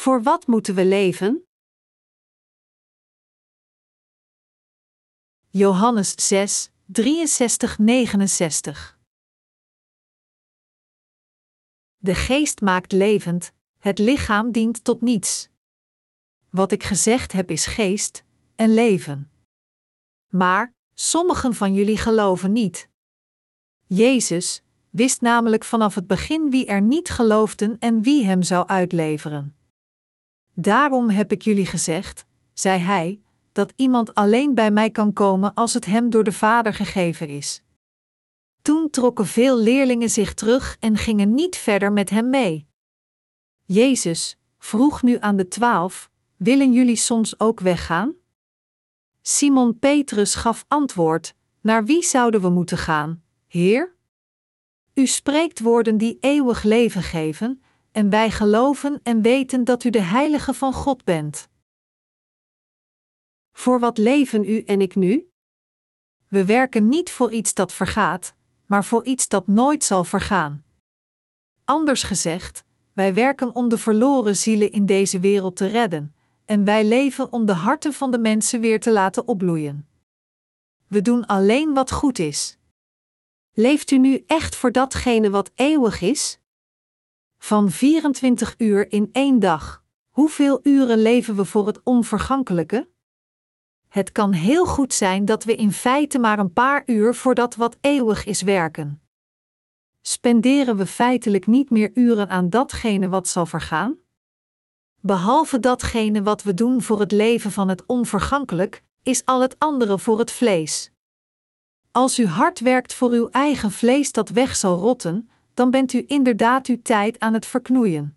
Voor wat moeten we leven? Johannes 6, 63, 69. De geest maakt levend, het lichaam dient tot niets. Wat ik gezegd heb is geest en leven. Maar sommigen van jullie geloven niet. Jezus wist namelijk vanaf het begin wie er niet geloofden en wie hem zou uitleveren. Daarom heb ik jullie gezegd, zei hij, dat iemand alleen bij mij kan komen als het hem door de Vader gegeven is. Toen trokken veel leerlingen zich terug en gingen niet verder met hem mee. Jezus vroeg nu aan de twaalf: Willen jullie soms ook weggaan? Simon Petrus gaf antwoord: Naar wie zouden we moeten gaan, Heer? U spreekt woorden die eeuwig leven geven, en wij geloven en weten dat u de Heilige van God bent. Voor wat leven u en ik nu? We werken niet voor iets dat vergaat, maar voor iets dat nooit zal vergaan. Anders gezegd, wij werken om de verloren zielen in deze wereld te redden, en wij leven om de harten van de mensen weer te laten opbloeien. We doen alleen wat goed is. Leeft u nu echt voor datgene wat eeuwig is? Van 24 uur in één dag, hoeveel uren leven we voor het onvergankelijke? Het kan heel goed zijn dat we in feite maar een paar uur voor dat wat eeuwig is werken. Spenderen we feitelijk niet meer uren aan datgene wat zal vergaan? Behalve datgene wat we doen voor het leven van het onvergankelijk, is al het andere voor het vlees. Als u hard werkt voor uw eigen vlees dat weg zal rotten, dan bent u inderdaad uw tijd aan het verknoeien.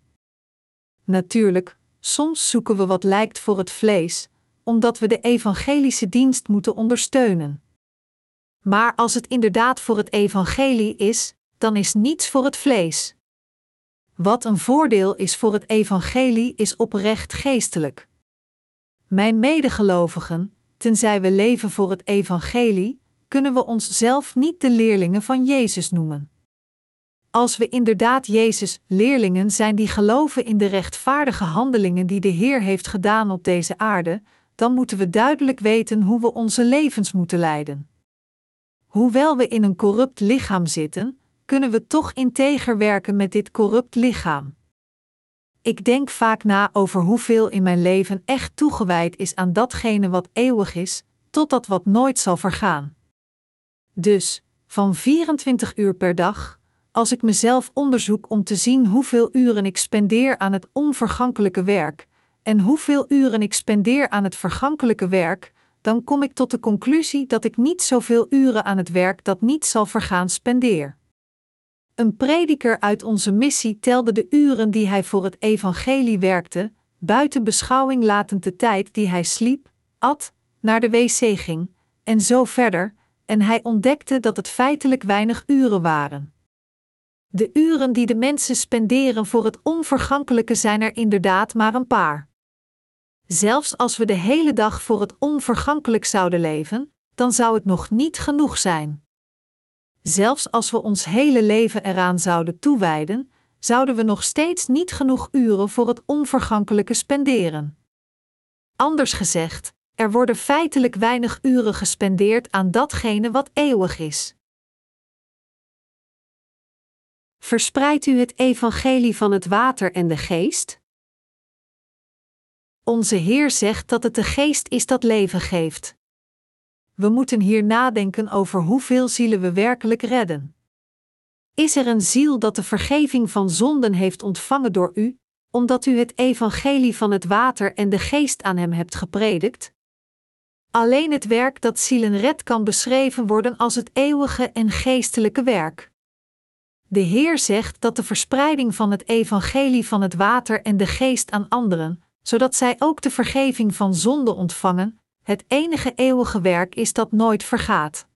Natuurlijk, soms zoeken we wat lijkt voor het vlees, omdat we de evangelische dienst moeten ondersteunen. Maar als het inderdaad voor het evangelie is, dan is niets voor het vlees. Wat een voordeel is voor het evangelie is oprecht geestelijk. Mijn medegelovigen, tenzij we leven voor het evangelie, kunnen we onszelf niet de leerlingen van Jezus noemen. Als we inderdaad Jezus leerlingen zijn die geloven in de rechtvaardige handelingen die de Heer heeft gedaan op deze aarde, dan moeten we duidelijk weten hoe we onze levens moeten leiden. Hoewel we in een corrupt lichaam zitten, kunnen we toch integer werken met dit corrupt lichaam. Ik denk vaak na over hoeveel in mijn leven echt toegewijd is aan datgene wat eeuwig is, tot dat wat nooit zal vergaan. Dus, van 24 uur per dag, als ik mezelf onderzoek om te zien hoeveel uren ik spendeer aan het onvergankelijke werk, en hoeveel uren ik spendeer aan het vergankelijke werk, dan kom ik tot de conclusie dat ik niet zoveel uren aan het werk dat niet zal vergaan spendeer. Een prediker uit onze missie telde de uren die hij voor het evangelie werkte, buiten beschouwing latend de tijd die hij sliep, at, naar de wc ging, en zo verder, en hij ontdekte dat het feitelijk weinig uren waren. De uren die de mensen spenderen voor het onvergankelijke zijn er inderdaad maar een paar. Zelfs als we de hele dag voor het onvergankelijk zouden leven, dan zou het nog niet genoeg zijn. Zelfs als we ons hele leven eraan zouden toewijden, zouden we nog steeds niet genoeg uren voor het onvergankelijke spenderen. Anders gezegd, er worden feitelijk weinig uren gespendeerd aan datgene wat eeuwig is. Verspreidt u het evangelie van het water en de geest? Onze Heer zegt dat het de geest is dat leven geeft. We moeten hier nadenken over hoeveel zielen we werkelijk redden. Is er een ziel dat de vergeving van zonden heeft ontvangen door u, omdat u het evangelie van het water en de geest aan hem hebt gepredikt? Alleen het werk dat zielen redt kan beschreven worden als het eeuwige en geestelijke werk. De Heer zegt dat de verspreiding van het evangelie van het water en de geest aan anderen, zodat zij ook de vergeving van zonde ontvangen, het enige eeuwige werk is dat nooit vergaat.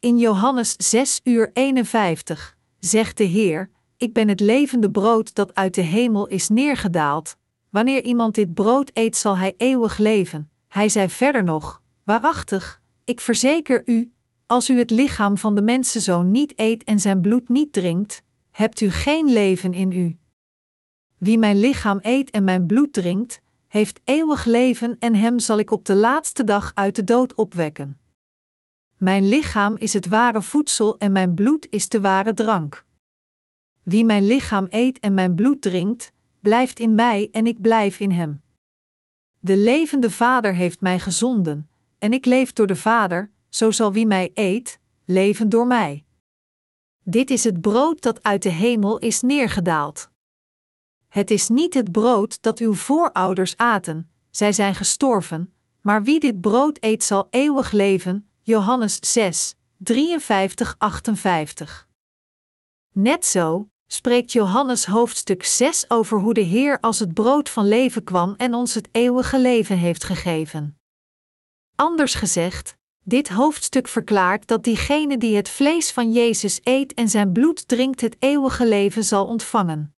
In Johannes 6 uur 51 zegt de Heer: Ik ben het levende brood dat uit de hemel is neergedaald. Wanneer iemand dit brood eet, zal hij eeuwig leven. Hij zei verder nog: Waarachtig, ik verzeker u, als u het lichaam van de mensenzoon niet eet en zijn bloed niet drinkt, hebt u geen leven in u. Wie mijn lichaam eet en mijn bloed drinkt, heeft eeuwig leven en hem zal ik op de laatste dag uit de dood opwekken. Mijn lichaam is het ware voedsel en mijn bloed is de ware drank. Wie mijn lichaam eet en mijn bloed drinkt, blijft in mij en ik blijf in hem. De levende Vader heeft mij gezonden, en ik leef door de Vader, zo zal wie mij eet, leven door mij. Dit is het brood dat uit de hemel is neergedaald. Het is niet het brood dat uw voorouders aten, zij zijn gestorven, maar wie dit brood eet zal eeuwig leven. Johannes 6, 53-58. Net zo spreekt Johannes hoofdstuk 6 over hoe de Heer als het brood van leven kwam en ons het eeuwige leven heeft gegeven. Anders gezegd, dit hoofdstuk verklaart dat diegene die het vlees van Jezus eet en zijn bloed drinkt het eeuwige leven zal ontvangen.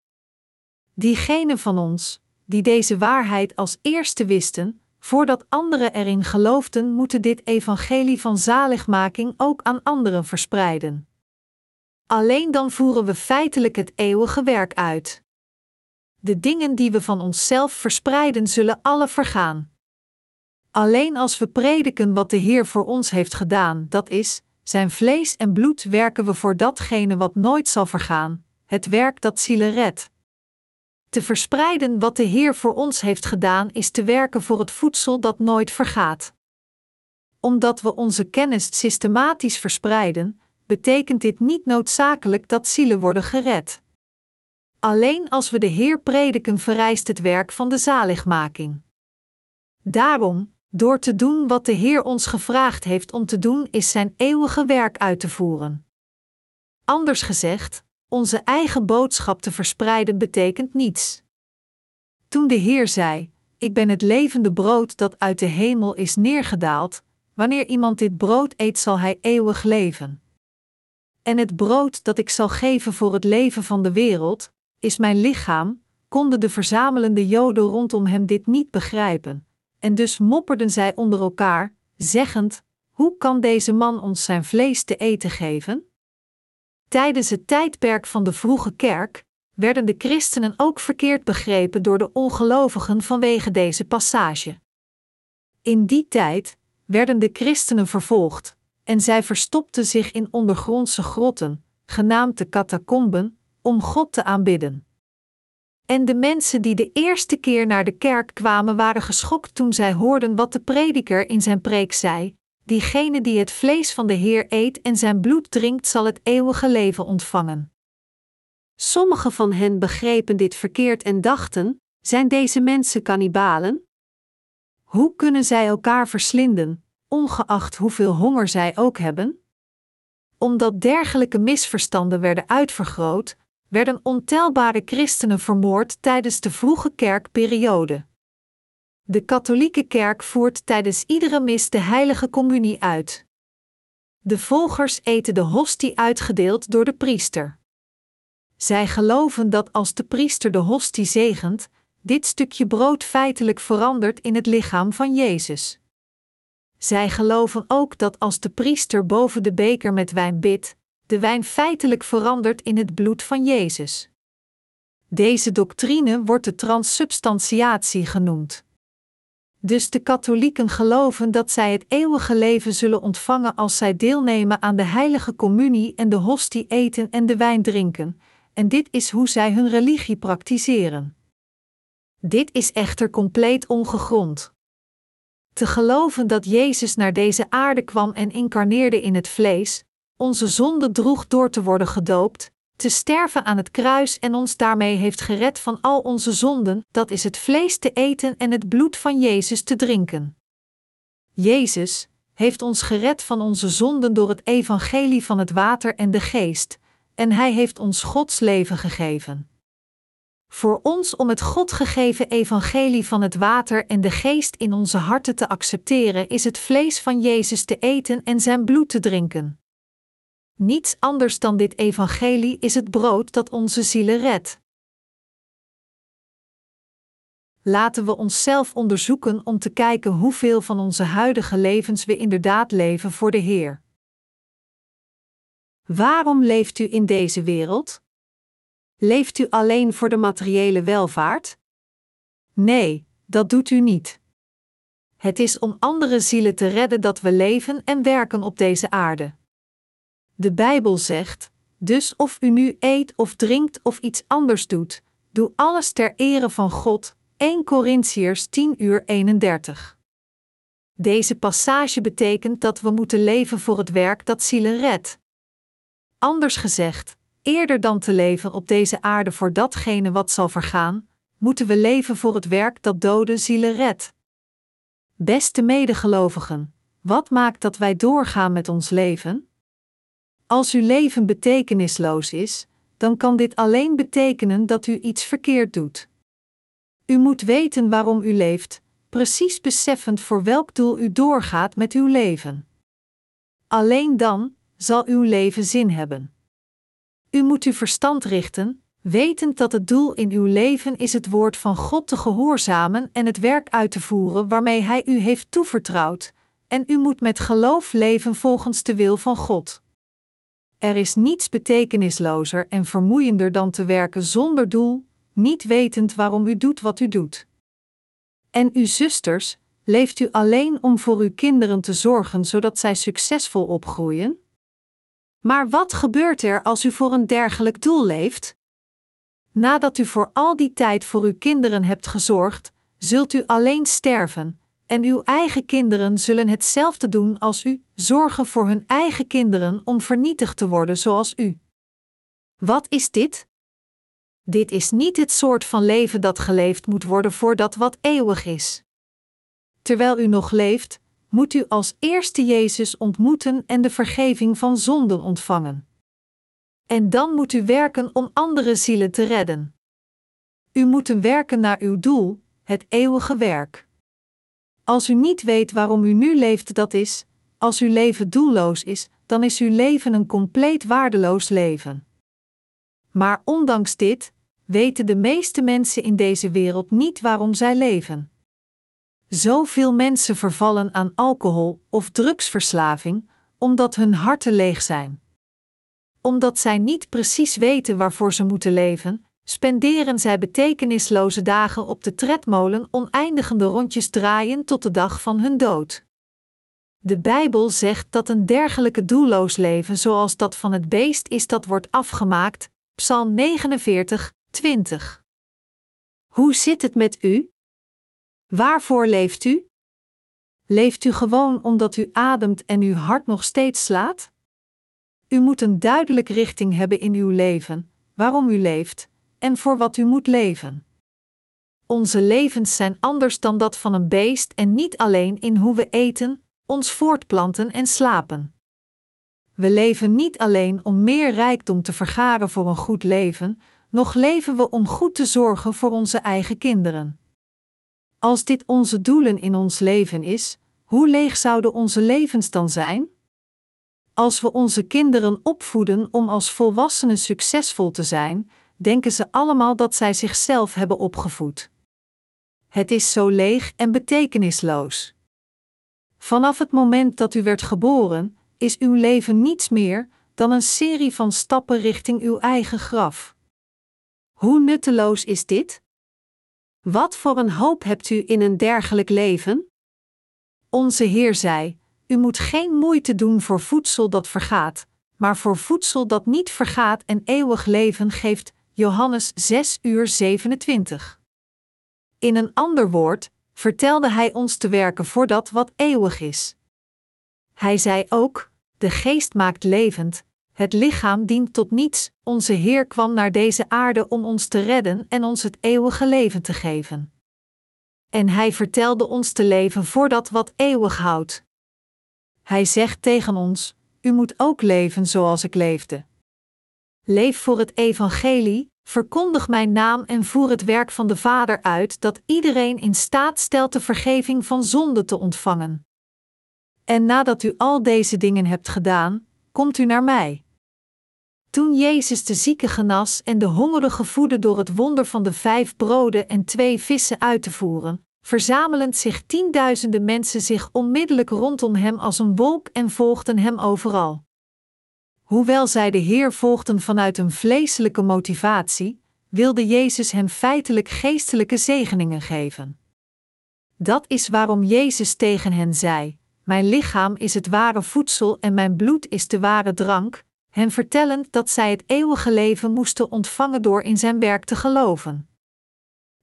Diegenen van ons, die deze waarheid als eerste wisten, voordat anderen erin geloofden, moeten dit evangelie van zaligmaking ook aan anderen verspreiden. Alleen dan voeren we feitelijk het eeuwige werk uit. De dingen die we van onszelf verspreiden, zullen alle vergaan. Alleen als we prediken wat de Heer voor ons heeft gedaan, dat is, zijn vlees en bloed, werken we voor datgene wat nooit zal vergaan, het werk dat zielen redt. Te verspreiden wat de Heer voor ons heeft gedaan, is te werken voor het voedsel dat nooit vergaat. Omdat we onze kennis systematisch verspreiden, betekent dit niet noodzakelijk dat zielen worden gered. Alleen als we de Heer prediken vereist het werk van de zaligmaking. Daarom, door te doen wat de Heer ons gevraagd heeft om te doen, is Zijn eeuwige werk uit te voeren. Anders gezegd, onze eigen boodschap te verspreiden betekent niets. Toen de Heer zei: Ik ben het levende brood dat uit de hemel is neergedaald, wanneer iemand dit brood eet, zal hij eeuwig leven. En het brood dat ik zal geven voor het leven van de wereld, is mijn lichaam, konden de verzamelende Joden rondom hem dit niet begrijpen, en dus mopperden zij onder elkaar, zeggend: Hoe kan deze man ons zijn vlees te eten geven? Tijdens het tijdperk van de vroege kerk werden de christenen ook verkeerd begrepen door de ongelovigen vanwege deze passage. In die tijd werden de christenen vervolgd, en zij verstopten zich in ondergrondse grotten, genaamd de catacomben, om God te aanbidden. En de mensen die de eerste keer naar de kerk kwamen waren geschokt toen zij hoorden wat de prediker in zijn preek zei: Diegene die het vlees van de Heer eet en zijn bloed drinkt, zal het eeuwige leven ontvangen. Sommigen van hen begrepen dit verkeerd en dachten: zijn deze mensen kannibalen? Hoe kunnen zij elkaar verslinden, ongeacht hoeveel honger zij ook hebben? Omdat dergelijke misverstanden werden uitvergroot, werden ontelbare christenen vermoord tijdens de vroege kerkperiode. De katholieke kerk voert tijdens iedere mis de heilige communie uit. De volgers eten de hostie uitgedeeld door de priester. Zij geloven dat als de priester de hostie zegent, dit stukje brood feitelijk verandert in het lichaam van Jezus. Zij geloven ook dat als de priester boven de beker met wijn bidt, de wijn feitelijk verandert in het bloed van Jezus. Deze doctrine wordt de transsubstantiatie genoemd. Dus de katholieken geloven dat zij het eeuwige leven zullen ontvangen als zij deelnemen aan de heilige communie en de hostie eten en de wijn drinken, en dit is hoe zij hun religie praktiseren. Dit is echter compleet ongegrond. Te geloven dat Jezus naar deze aarde kwam en incarneerde in het vlees, onze zonde droeg door te worden gedoopt, te sterven aan het kruis en ons daarmee heeft gered van al onze zonden, dat is het vlees te eten en het bloed van Jezus te drinken. Jezus heeft ons gered van onze zonden door het evangelie van het water en de geest, en Hij heeft ons Gods leven gegeven. Voor ons om het God gegeven evangelie van het water en de geest in onze harten te accepteren, is het vlees van Jezus te eten en zijn bloed te drinken. Niets anders dan dit evangelie is het brood dat onze zielen redt. Laten we onszelf onderzoeken om te kijken hoeveel van onze huidige levens we inderdaad leven voor de Heer. Waarom leeft u in deze wereld? Leeft u alleen voor de materiële welvaart? Nee, dat doet u niet. Het is om andere zielen te redden dat we leven en werken op deze aarde. De Bijbel zegt: Dus of u nu eet of drinkt of iets anders doet, doe alles ter ere van God. 1 Corinthiërs 10 uur 31. Deze passage betekent dat we moeten leven voor het werk dat zielen redt. Anders gezegd, eerder dan te leven op deze aarde voor datgene wat zal vergaan, moeten we leven voor het werk dat dode zielen redt. Beste medegelovigen, wat maakt dat wij doorgaan met ons leven? Als uw leven betekenisloos is, dan kan dit alleen betekenen dat u iets verkeerd doet. U moet weten waarom u leeft, precies beseffend voor welk doel u doorgaat met uw leven. Alleen dan zal uw leven zin hebben. U moet uw verstand richten, wetend dat het doel in uw leven is het woord van God te gehoorzamen en het werk uit te voeren waarmee Hij u heeft toevertrouwd, en u moet met geloof leven volgens de wil van God. Er is niets betekenislozer en vermoeiender dan te werken zonder doel, niet wetend waarom u doet wat u doet. En uw zusters, leeft u alleen om voor uw kinderen te zorgen zodat zij succesvol opgroeien? Maar wat gebeurt er als u voor een dergelijk doel leeft? Nadat u voor al die tijd voor uw kinderen hebt gezorgd, zult u alleen sterven, en uw eigen kinderen zullen hetzelfde doen als u, zorgen voor hun eigen kinderen om vernietigd te worden zoals u. Wat is dit? Dit is niet het soort van leven dat geleefd moet worden voor dat wat eeuwig is. Terwijl u nog leeft, moet u als eerste Jezus ontmoeten en de vergeving van zonden ontvangen. En dan moet u werken om andere zielen te redden. U moet werken naar uw doel, het eeuwige werk. Als u niet weet waarom u nu leeft, dat is, als uw leven doelloos is, dan is uw leven een compleet waardeloos leven. Maar ondanks dit, weten de meeste mensen in deze wereld niet waarom zij leven. Zoveel mensen vervallen aan alcohol of drugsverslaving omdat hun harten leeg zijn. Omdat zij niet precies weten waarvoor ze moeten leven, spenderen zij betekenisloze dagen op de tredmolen oneindigende rondjes draaien tot de dag van hun dood. De Bijbel zegt dat een dergelijke doelloos leven zoals dat van het beest is dat wordt afgemaakt, Psalm 49, 20. Hoe zit het met u? Waarvoor leeft u? Leeft u gewoon omdat u ademt en uw hart nog steeds slaat? U moet een duidelijke richting hebben in uw leven, waarom u leeft en voor wat u moet leven. Onze levens zijn anders dan dat van een beest en niet alleen in hoe we eten, ons voortplanten en slapen. We leven niet alleen om meer rijkdom te vergaren voor een goed leven, nog leven we om goed te zorgen voor onze eigen kinderen. Als dit onze doelen in ons leven is, hoe leeg zouden onze levens dan zijn? Als we onze kinderen opvoeden om als volwassenen succesvol te zijn, denken ze allemaal dat zij zichzelf hebben opgevoed. Het is zo leeg en betekenisloos. Vanaf het moment dat u werd geboren, is uw leven niets meer dan een serie van stappen richting uw eigen graf. Hoe nutteloos is dit? Wat voor een hoop hebt u in een dergelijk leven? Onze Heer zei: U moet geen moeite doen voor voedsel dat vergaat, maar voor voedsel dat niet vergaat en eeuwig leven geeft. Johannes 6 uur 27. In een ander woord vertelde hij ons te werken voor dat wat eeuwig is. Hij zei ook: De geest maakt levend, het lichaam dient tot niets, onze Heer kwam naar deze aarde om ons te redden en ons het eeuwige leven te geven. En Hij vertelde ons te leven voor dat wat eeuwig houdt. Hij zegt tegen ons: U moet ook leven zoals ik leefde. Leef voor het evangelie, verkondig mijn naam en voer het werk van de Vader uit dat iedereen in staat stelt de vergeving van zonde te ontvangen. En nadat u al deze dingen hebt gedaan, komt u naar mij. Toen Jezus de zieke genas en de hongerige voedde door het wonder van de vijf broden en twee vissen uit te voeren, verzamelen zich tienduizenden mensen zich onmiddellijk rondom hem als een wolk en volgden hem overal. Hoewel zij de Heer volgden vanuit een vleeselijke motivatie, wilde Jezus hen feitelijk geestelijke zegeningen geven. Dat is waarom Jezus tegen hen zei: Mijn lichaam is het ware voedsel en mijn bloed is de ware drank, hen vertellend dat zij het eeuwige leven moesten ontvangen door in zijn werk te geloven.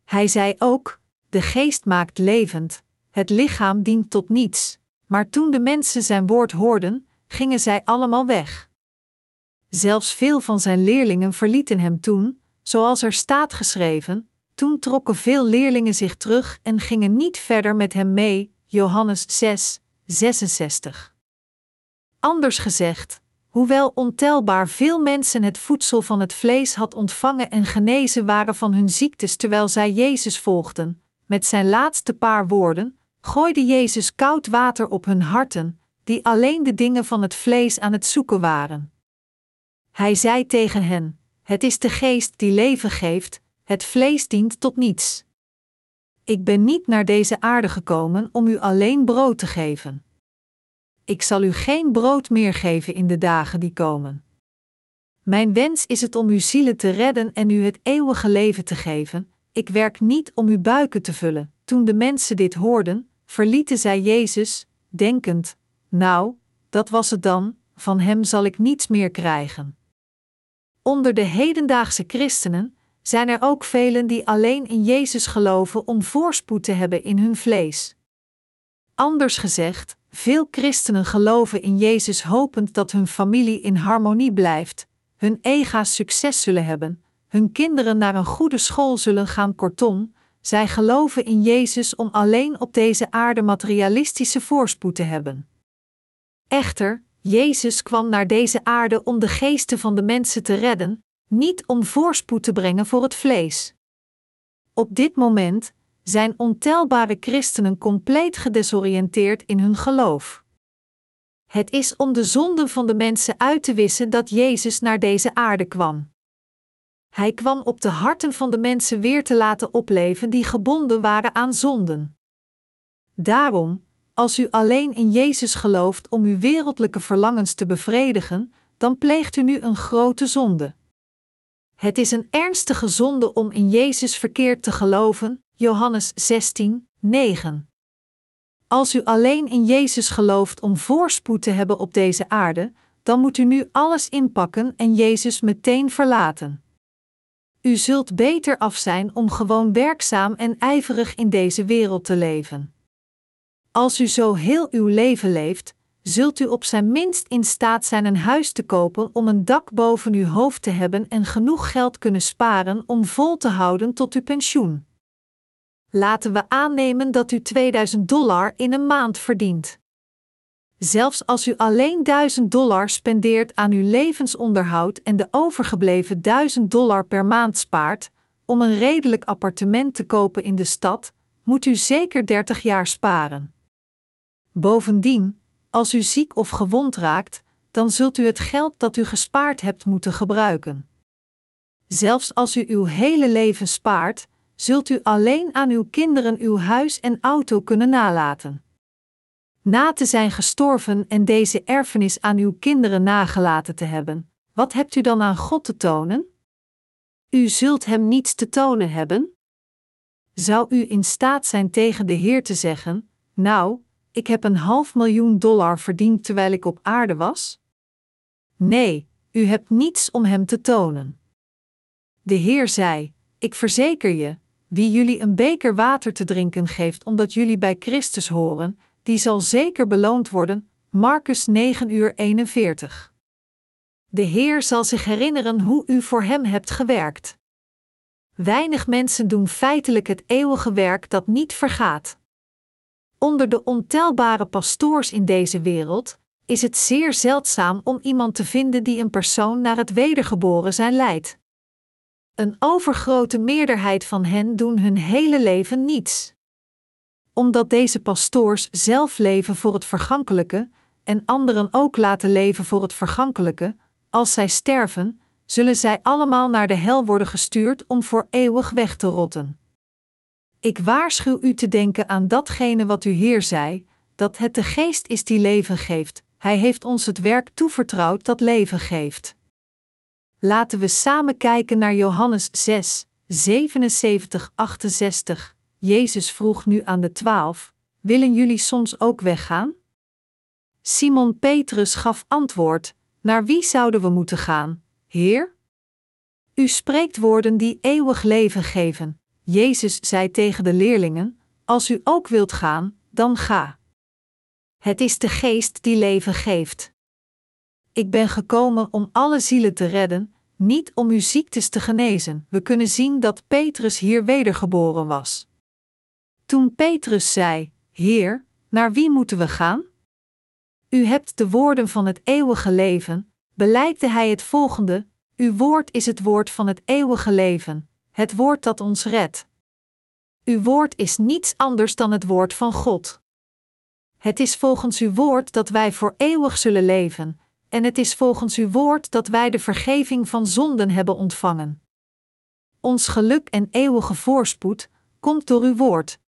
Hij zei ook: De geest maakt levend, het lichaam dient tot niets. Maar toen de mensen zijn woord hoorden, gingen zij allemaal weg. Zelfs veel van zijn leerlingen verlieten hem toen, zoals er staat geschreven: Toen trokken veel leerlingen zich terug en gingen niet verder met hem mee. Johannes 6, 66. Anders gezegd, hoewel ontelbaar veel mensen het voedsel van het vlees had ontvangen en genezen waren van hun ziektes terwijl zij Jezus volgden, met zijn laatste paar woorden, gooide Jezus koud water op hun harten, die alleen de dingen van het vlees aan het zoeken waren. Hij zei tegen hen: Het is de geest die leven geeft, het vlees dient tot niets. Ik ben niet naar deze aarde gekomen om u alleen brood te geven. Ik zal u geen brood meer geven in de dagen die komen. Mijn wens is het om uw zielen te redden en u het eeuwige leven te geven. Ik werk niet om uw buiken te vullen. Toen de mensen dit hoorden, verlieten zij Jezus, denkend: Nou, dat was het dan, van hem zal ik niets meer krijgen. Onder de hedendaagse christenen zijn er ook velen die alleen in Jezus geloven om voorspoed te hebben in hun vlees. Anders gezegd, veel christenen geloven in Jezus hopend dat hun familie in harmonie blijft, hun ega's succes zullen hebben, hun kinderen naar een goede school zullen gaan, kortom, zij geloven in Jezus om alleen op deze aarde materialistische voorspoed te hebben. Echter, Jezus kwam naar deze aarde om de geesten van de mensen te redden, niet om voorspoed te brengen voor het vlees. Op dit moment zijn ontelbare christenen compleet gedesoriënteerd in hun geloof. Het is om de zonden van de mensen uit te wissen dat Jezus naar deze aarde kwam. Hij kwam op de harten van de mensen weer te laten opleven die gebonden waren aan zonden. Daarom, als u alleen in Jezus gelooft om uw wereldlijke verlangens te bevredigen, dan pleegt u nu een grote zonde. Het is een ernstige zonde om in Jezus verkeerd te geloven, Johannes 16, 9. Als u alleen in Jezus gelooft om voorspoed te hebben op deze aarde, dan moet u nu alles inpakken en Jezus meteen verlaten. U zult beter af zijn om gewoon werkzaam en ijverig in deze wereld te leven. Als u zo heel uw leven leeft, zult u op zijn minst in staat zijn een huis te kopen om een dak boven uw hoofd te hebben en genoeg geld kunnen sparen om vol te houden tot uw pensioen. Laten we aannemen dat u 2000 dollar in een maand verdient. Zelfs als u alleen 1000 dollar spendeert aan uw levensonderhoud en de overgebleven 1000 dollar per maand spaart om een redelijk appartement te kopen in de stad, moet u zeker 30 jaar sparen. Bovendien, als u ziek of gewond raakt, dan zult u het geld dat u gespaard hebt moeten gebruiken. Zelfs als u uw hele leven spaart, zult u alleen aan uw kinderen uw huis en auto kunnen nalaten. Na te zijn gestorven en deze erfenis aan uw kinderen nagelaten te hebben, wat hebt u dan aan God te tonen? U zult hem niets te tonen hebben? Zou u in staat zijn tegen de Heer te zeggen: Nou, ik heb een half miljoen dollar verdiend terwijl ik op aarde was? Nee, u hebt niets om hem te tonen. De Heer zei: Ik verzeker je, wie jullie een beker water te drinken geeft omdat jullie bij Christus horen, die zal zeker beloond worden. Marcus 9 uur 41. De Heer zal zich herinneren hoe u voor Hem hebt gewerkt. Weinig mensen doen feitelijk het eeuwige werk dat niet vergaat. Onder de ontelbare pastoors in deze wereld is het zeer zeldzaam om iemand te vinden die een persoon naar het wedergeboren zijn leidt. Een overgrote meerderheid van hen doen hun hele leven niets. Omdat deze pastoors zelf leven voor het vergankelijke en anderen ook laten leven voor het vergankelijke, als zij sterven, zullen zij allemaal naar de hel worden gestuurd om voor eeuwig weg te rotten. Ik waarschuw u te denken aan datgene wat u Heer zei, dat het de geest is die leven geeft, Hij heeft ons het werk toevertrouwd dat leven geeft. Laten we samen kijken naar Johannes 6, 77, 68. Jezus vroeg nu aan de twaalf: Willen jullie soms ook weggaan? Simon Petrus gaf antwoord: Naar wie zouden we moeten gaan, Heer? U spreekt woorden die eeuwig leven geven. Jezus zei tegen de leerlingen: Als u ook wilt gaan, dan ga. Het is de geest die leven geeft. Ik ben gekomen om alle zielen te redden, niet om uw ziektes te genezen. We kunnen zien dat Petrus hier wedergeboren was. Toen Petrus zei: Heer, naar wie moeten we gaan? U hebt de woorden van het eeuwige leven, beleidde hij het volgende: Uw woord is het woord van het eeuwige leven, het woord dat ons redt. Uw woord is niets anders dan het woord van God. Het is volgens uw woord dat wij voor eeuwig zullen leven, en het is volgens uw woord dat wij de vergeving van zonden hebben ontvangen. Ons geluk en eeuwige voorspoed komt door uw woord.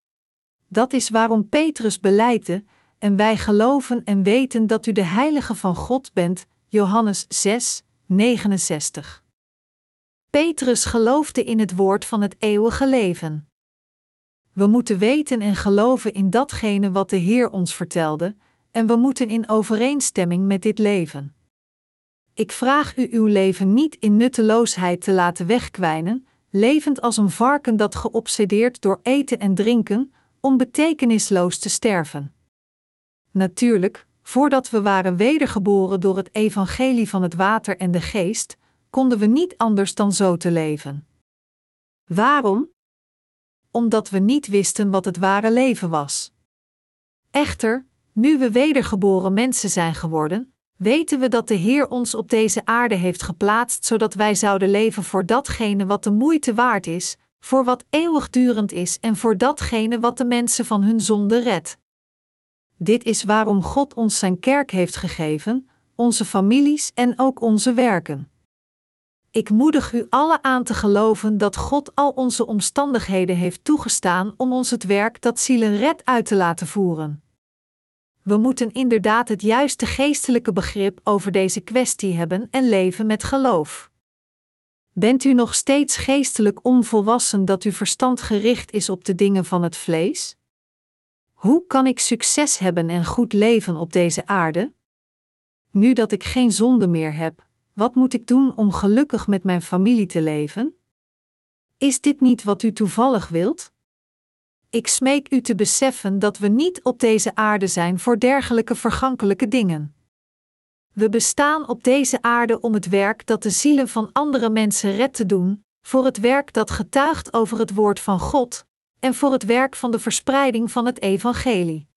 Dat is waarom Petrus beleidde, en wij geloven en weten dat u de heilige van God bent. Johannes 6, 69. Petrus geloofde in het woord van het eeuwige leven. We moeten weten en geloven in datgene wat de Heer ons vertelde, en we moeten in overeenstemming met dit leven. Ik vraag u uw leven niet in nutteloosheid te laten wegkwijnen, levend als een varken dat geobsedeerd door eten en drinken, om betekenisloos te sterven. Natuurlijk, voordat we waren wedergeboren door het evangelie van het water en de geest, konden we niet anders dan zo te leven. Waarom? Omdat we niet wisten wat het ware leven was. Echter, nu we wedergeboren mensen zijn geworden, weten we dat de Heer ons op deze aarde heeft geplaatst zodat wij zouden leven voor datgene wat de moeite waard is, voor wat eeuwigdurend is en voor datgene wat de mensen van hun zonde redt. Dit is waarom God ons zijn kerk heeft gegeven, onze families en ook onze werken. Ik moedig u alle aan te geloven dat God al onze omstandigheden heeft toegestaan om ons het werk dat zielen redt uit te laten voeren. We moeten inderdaad het juiste geestelijke begrip over deze kwestie hebben en leven met geloof. Bent u nog steeds geestelijk onvolwassen dat uw verstand gericht is op de dingen van het vlees? Hoe kan ik succes hebben en goed leven op deze aarde? Nu dat ik geen zonde meer heb, wat moet ik doen om gelukkig met mijn familie te leven? Is dit niet wat u toevallig wilt? Ik smeek u te beseffen dat we niet op deze aarde zijn voor dergelijke vergankelijke dingen. We bestaan op deze aarde om het werk dat de zielen van andere mensen redt te doen, voor het werk dat getuigt over het woord van God, en voor het werk van de verspreiding van het evangelie.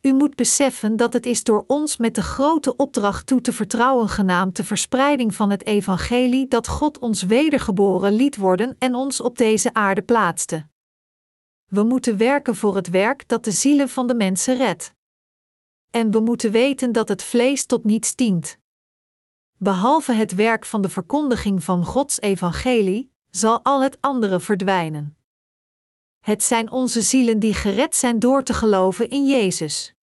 U moet beseffen dat het is door ons met de grote opdracht toe te vertrouwen genaamd de verspreiding van het evangelie dat God ons wedergeboren liet worden en ons op deze aarde plaatste. We moeten werken voor het werk dat de zielen van de mensen redt. En we moeten weten dat het vlees tot niets dient. Behalve het werk van de verkondiging van Gods evangelie, zal al het andere verdwijnen. Het zijn onze zielen die gered zijn door te geloven in Jezus.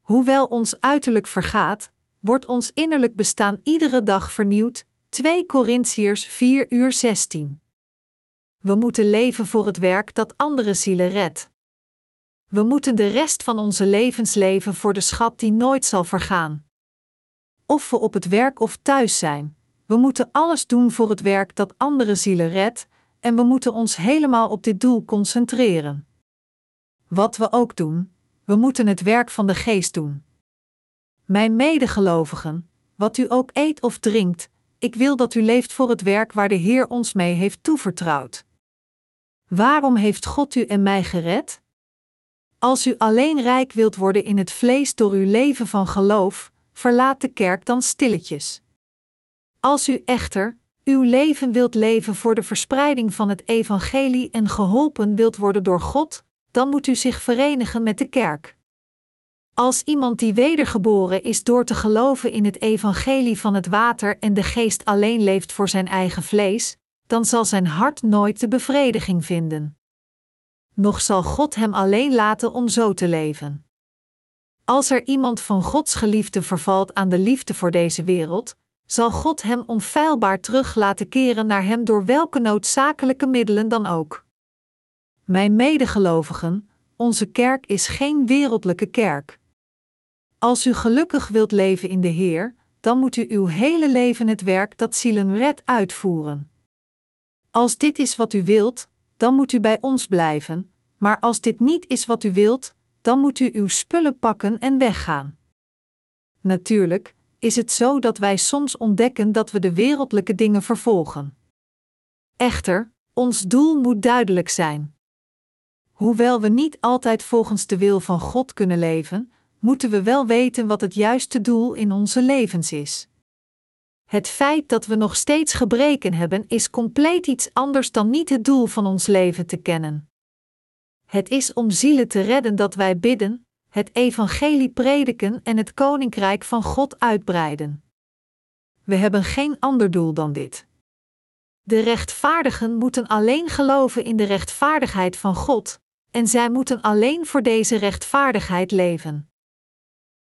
Hoewel ons uiterlijk vergaat, wordt ons innerlijk bestaan iedere dag vernieuwd. 2 Korintiërs 4 uur 16. We moeten leven voor het werk dat andere zielen redt. We moeten de rest van onze levens leven voor de schat die nooit zal vergaan. Of we op het werk of thuis zijn, we moeten alles doen voor het werk dat andere zielen redt, en we moeten ons helemaal op dit doel concentreren. Wat we ook doen, we moeten het werk van de geest doen. Mijn medegelovigen, wat u ook eet of drinkt, ik wil dat u leeft voor het werk waar de Heer ons mee heeft toevertrouwd. Waarom heeft God u en mij gered? Als u alleen rijk wilt worden in het vlees door uw leven van geloof, verlaat de kerk dan stilletjes. Als u echter uw leven wilt leven voor de verspreiding van het evangelie en geholpen wilt worden door God, dan moet u zich verenigen met de kerk. Als iemand die wedergeboren is door te geloven in het evangelie van het water en de geest alleen leeft voor zijn eigen vlees, dan zal zijn hart nooit de bevrediging vinden. Nog zal God hem alleen laten om zo te leven. Als er iemand van Gods geliefde vervalt aan de liefde voor deze wereld, zal God hem onfeilbaar terug laten keren naar hem door welke noodzakelijke middelen dan ook. Mijn medegelovigen, onze kerk is geen wereldlijke kerk. Als u gelukkig wilt leven in de Heer, dan moet u uw hele leven het werk dat zielen redt uitvoeren. Als dit is wat u wilt, dan moet u bij ons blijven, maar als dit niet is wat u wilt, dan moet u uw spullen pakken en weggaan. Natuurlijk is het zo dat wij soms ontdekken dat we de wereldlijke dingen vervolgen. Echter, ons doel moet duidelijk zijn. Hoewel we niet altijd volgens de wil van God kunnen leven, moeten we wel weten wat het juiste doel in onze levens is. Het feit dat we nog steeds gebreken hebben is compleet iets anders dan niet het doel van ons leven te kennen. Het is om zielen te redden dat wij bidden, het evangelie prediken en het koninkrijk van God uitbreiden. We hebben geen ander doel dan dit. De rechtvaardigen moeten alleen geloven in de rechtvaardigheid van God, en zij moeten alleen voor deze rechtvaardigheid leven.